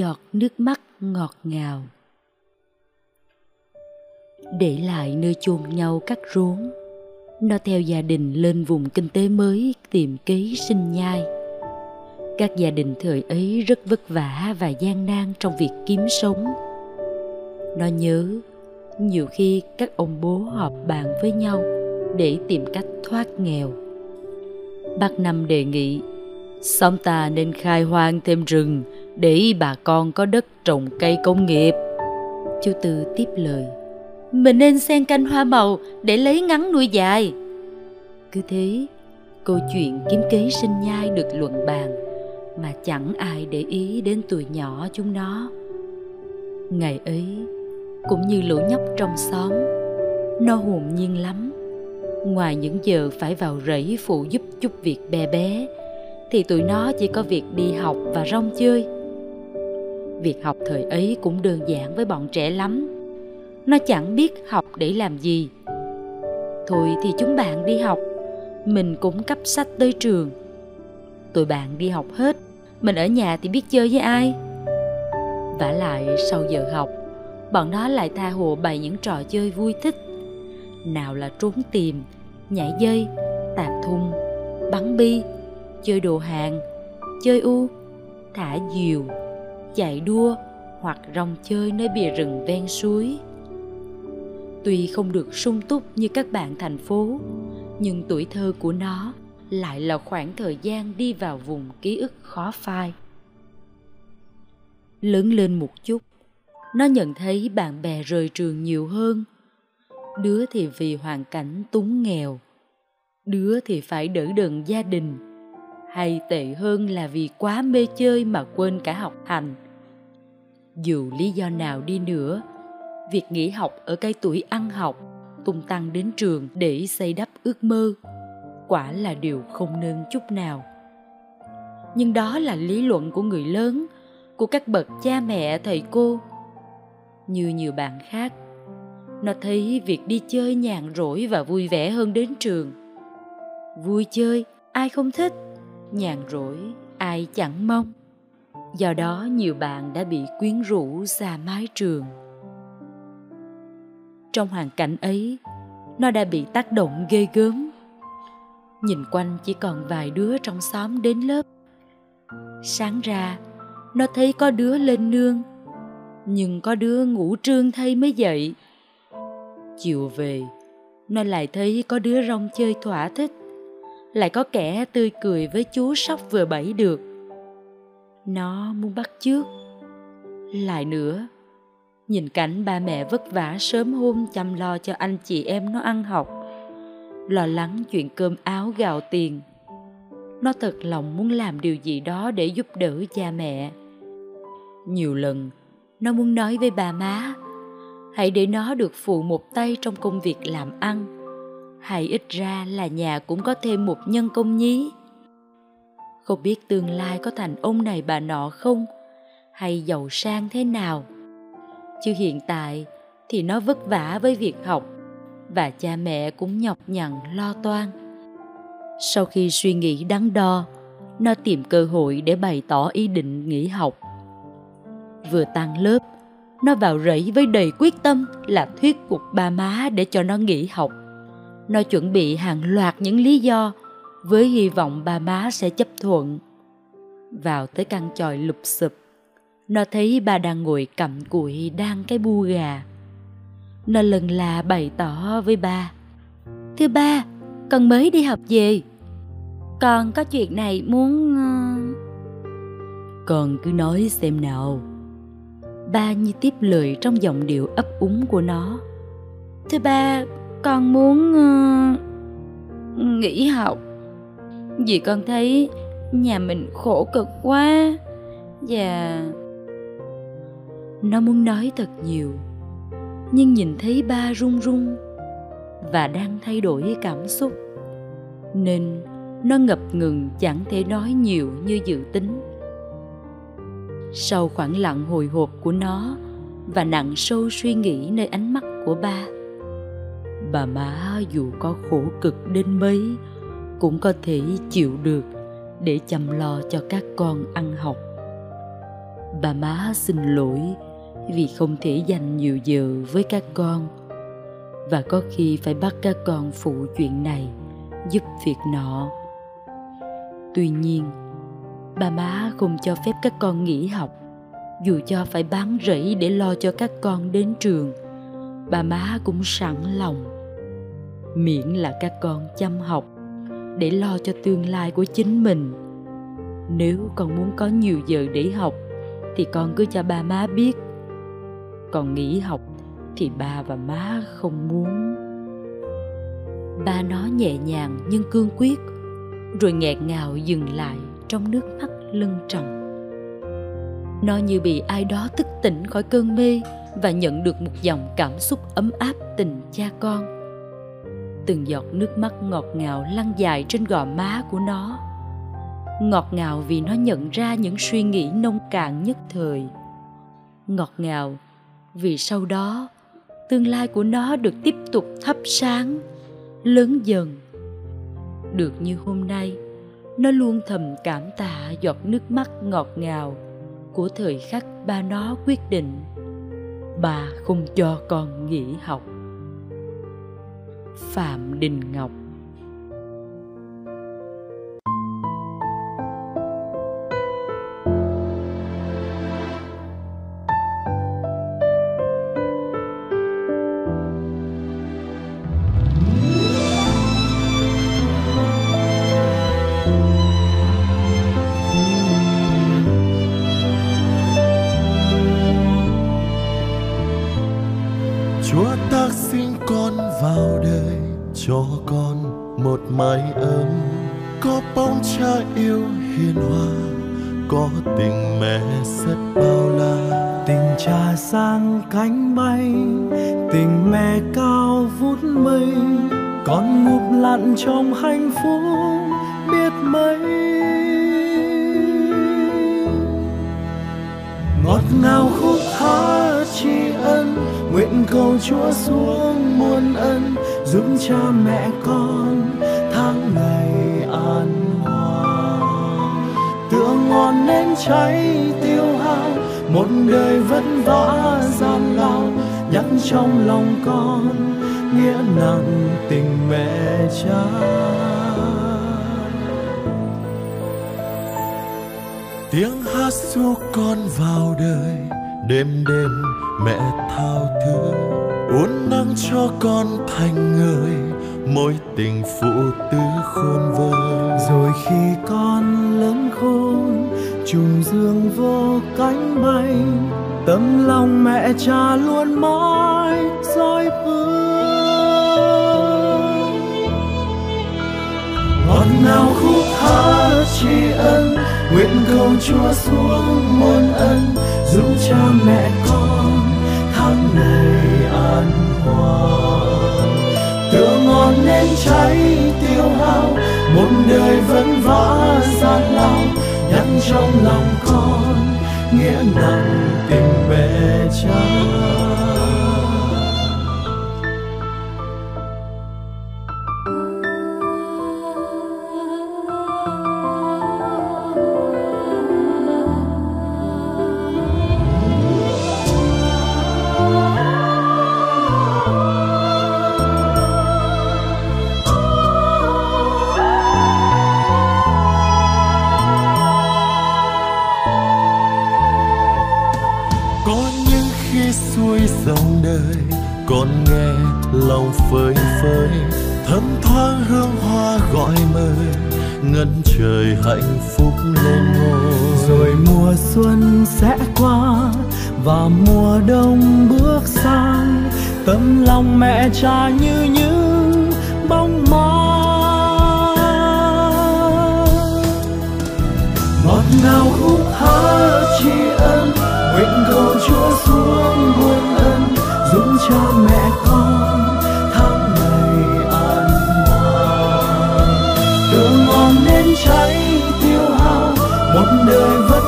Giọt nước mắt ngọt ngào. Để lại nơi chôn nhau cắt rốn, nó theo gia đình lên vùng kinh tế mới tìm kế sinh nhai. Các gia đình thời ấy rất vất vả và gian nan trong việc kiếm sống. Nó nhớ, nhiều khi các ông bố họp bàn với nhau để tìm cách thoát nghèo. Bác năm đề nghị, xóm ta nên khai hoang thêm rừng để bà con có đất trồng cây công nghiệp. Chú Tư tiếp lời. Mình nên xen canh hoa màu để lấy ngắn nuôi dài. Cứ thế, câu chuyện kiếm kế sinh nhai được luận bàn mà chẳng ai để ý đến tuổi nhỏ chúng nó. Ngày ấy, cũng như lũ nhóc trong xóm, nó hồn nhiên lắm. Ngoài những giờ phải vào rẫy phụ giúp chút việc bé bé, thì tụi nó chỉ có việc đi học và rong chơi việc học thời ấy cũng đơn giản với bọn trẻ lắm. Nó chẳng biết học để làm gì. Thôi thì chúng bạn đi học. Mình cũng cấp sách tới trường. Tụi bạn đi học hết. Mình ở nhà thì biết chơi với ai. Vả lại sau giờ học, bọn nó lại tha hồ bày những trò chơi vui thích. Nào là trốn tìm, nhảy dây tạt thung, bắn bi, chơi đồ hàng chơi u, thả diều chạy đua hoặc rong chơi nơi bìa rừng ven suối. Tuy không được sung túc như các bạn thành phố, nhưng tuổi thơ của nó lại là khoảng thời gian đi vào vùng ký ức khó phai. Lớn lên một chút, nó nhận thấy bạn bè rời trường nhiều hơn. Đứa thì vì hoàn cảnh túng nghèo, đứa thì phải đỡ đần gia đình hay tệ hơn là vì quá mê chơi mà quên cả học hành. Dù lý do nào đi nữa, việc nghỉ học ở cái tuổi ăn học, tung tăng đến trường để xây đắp ước mơ, quả là điều không nên chút nào. Nhưng đó là lý luận của người lớn, của các bậc cha mẹ, thầy cô. Như nhiều bạn khác, nó thấy việc đi chơi nhàn rỗi và vui vẻ hơn đến trường. Vui chơi, ai không thích? Nhàn rỗi, ai chẳng mong. Do đó nhiều bạn đã bị quyến rũ xa mái trường. Trong hoàn cảnh ấy, nó đã bị tác động ghê gớm. Nhìn quanh chỉ còn vài đứa trong xóm đến lớp. Sáng ra, nó thấy có đứa lên nương, nhưng có đứa ngủ trương thay mới dậy. Chiều về, nó lại thấy có đứa rong chơi thỏa thích lại có kẻ tươi cười với chú sóc vừa bẫy được. Nó muốn bắt chước. Lại nữa, nhìn cảnh ba mẹ vất vả sớm hôm chăm lo cho anh chị em nó ăn học, lo lắng chuyện cơm áo gạo tiền. Nó thật lòng muốn làm điều gì đó để giúp đỡ cha mẹ. Nhiều lần, nó muốn nói với bà má, hãy để nó được phụ một tay trong công việc làm ăn hay ít ra là nhà cũng có thêm một nhân công nhí. Không biết tương lai có thành ông này bà nọ không? Hay giàu sang thế nào? Chứ hiện tại thì nó vất vả với việc học và cha mẹ cũng nhọc nhằn lo toan. Sau khi suy nghĩ đắn đo, nó tìm cơ hội để bày tỏ ý định nghỉ học. Vừa tăng lớp, nó vào rẫy với đầy quyết tâm là thuyết phục ba má để cho nó nghỉ học nó chuẩn bị hàng loạt những lý do với hy vọng bà má sẽ chấp thuận. Vào tới căn tròi lụp sụp, nó thấy bà đang ngồi cầm cụi đang cái bu gà. Nó lần là bày tỏ với ba. Thưa ba, con mới đi học về. con có chuyện này muốn ờ, con cứ nói xem nào ba như tiếp lời trong giọng điệu ấp úng của nó thưa ba con muốn uh, nghỉ học. Vì con thấy nhà mình khổ cực quá và nó muốn nói thật nhiều nhưng nhìn thấy ba run run và đang thay đổi cảm xúc nên nó ngập ngừng chẳng thể nói nhiều như dự tính. Sau khoảng lặng hồi hộp của nó và nặng sâu suy nghĩ nơi ánh mắt của ba bà má dù có khổ cực đến mấy, cũng có thể chịu được để chăm lo cho các con ăn học. Bà má xin lỗi vì không thể dành nhiều giờ với các con, và có khi phải bắt các con phụ chuyện này giúp việc nọ. Tuy nhiên, bà má không cho phép các con nghỉ học, dù cho phải bán rẫy để lo cho các con đến trường, bà má cũng sẵn lòng miễn là các con chăm học để lo cho tương lai của chính mình. Nếu con muốn có nhiều giờ để học, thì con cứ cho ba má biết. Còn nghỉ học, thì ba và má không muốn. Ba nói nhẹ nhàng nhưng cương quyết, rồi nghẹt ngào dừng lại trong nước mắt lưng tròng. Nó như bị ai đó thức tỉnh khỏi cơn mê và nhận được một dòng cảm xúc ấm áp tình cha con từng giọt nước mắt ngọt ngào lăn dài trên gò má của nó. Ngọt ngào vì nó nhận ra những suy nghĩ nông cạn nhất thời. Ngọt ngào vì sau đó, tương lai của nó được tiếp tục thắp sáng, lớn dần. Được như hôm nay, nó luôn thầm cảm tạ giọt nước mắt ngọt ngào của thời khắc ba nó quyết định. Bà không cho con nghỉ học phạm đình ngọc. Cho con một mái ấm. Có bóng cha yêu hiền hòa, có tình mẹ rất bao la. Tình cha sang cánh bay, tình mẹ cao vút mây. Con ngụp lặn trong hạnh phúc, biết mấy. Ngọt ngào khúc hát tri ân, nguyện cầu chúa xuống muôn ân giúp cha mẹ con, tháng ngày an hòa. Tương ngọn nến cháy tiêu hao, một đời vất vả gian lao. Nhắc trong lòng con, nghĩa nặng tình mẹ cha. Tiếng hát ru con vào đời, đêm đêm mẹ thao thức uốn nắng cho con thành người, mối tình phụ tứ khôn vơi rồi khi con lớn khôn, trùng dương vô cánh bay, tấm lòng mẹ cha luôn mãi dõi vương ngọt nào khúc hát tri ân, nguyện cầu chúa xuống muôn ân, giúp cha mẹ con tháng ngày an hòa tựa ngọn nên cháy tiêu hao, một đời vẫn vã gian lao, nhắn trong lòng con, nghĩa nặng tình xuân sẽ qua và mùa đông bước sang. Tấm lòng mẹ cha như những bóng ma. Ngọt ngào khúc hát tri ân, nguyện cầu chúa xuống muôn ân giúp cha mẹ con tháng ngày an hòa. Đường ngon nên cháy tiêu hao, một đời vẫn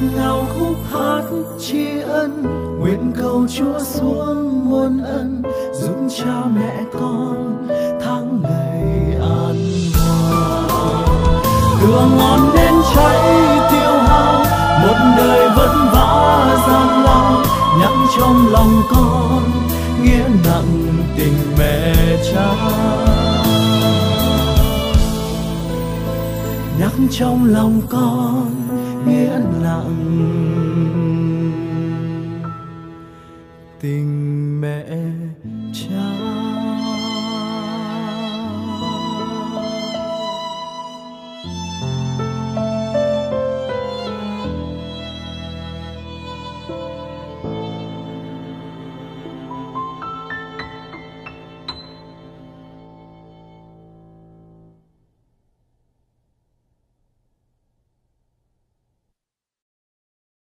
ngọt ngào khúc hát tri ân, nguyện cầu chúa xuống muôn ân dũng cha mẹ con tháng ngày an hòa. Đường ngon đến cháy tiêu hao, một đời vất vả gian lao, nhắc trong lòng con nghĩa nặng tình mẹ cha. Nhắc trong lòng con lặng. Tình mẹ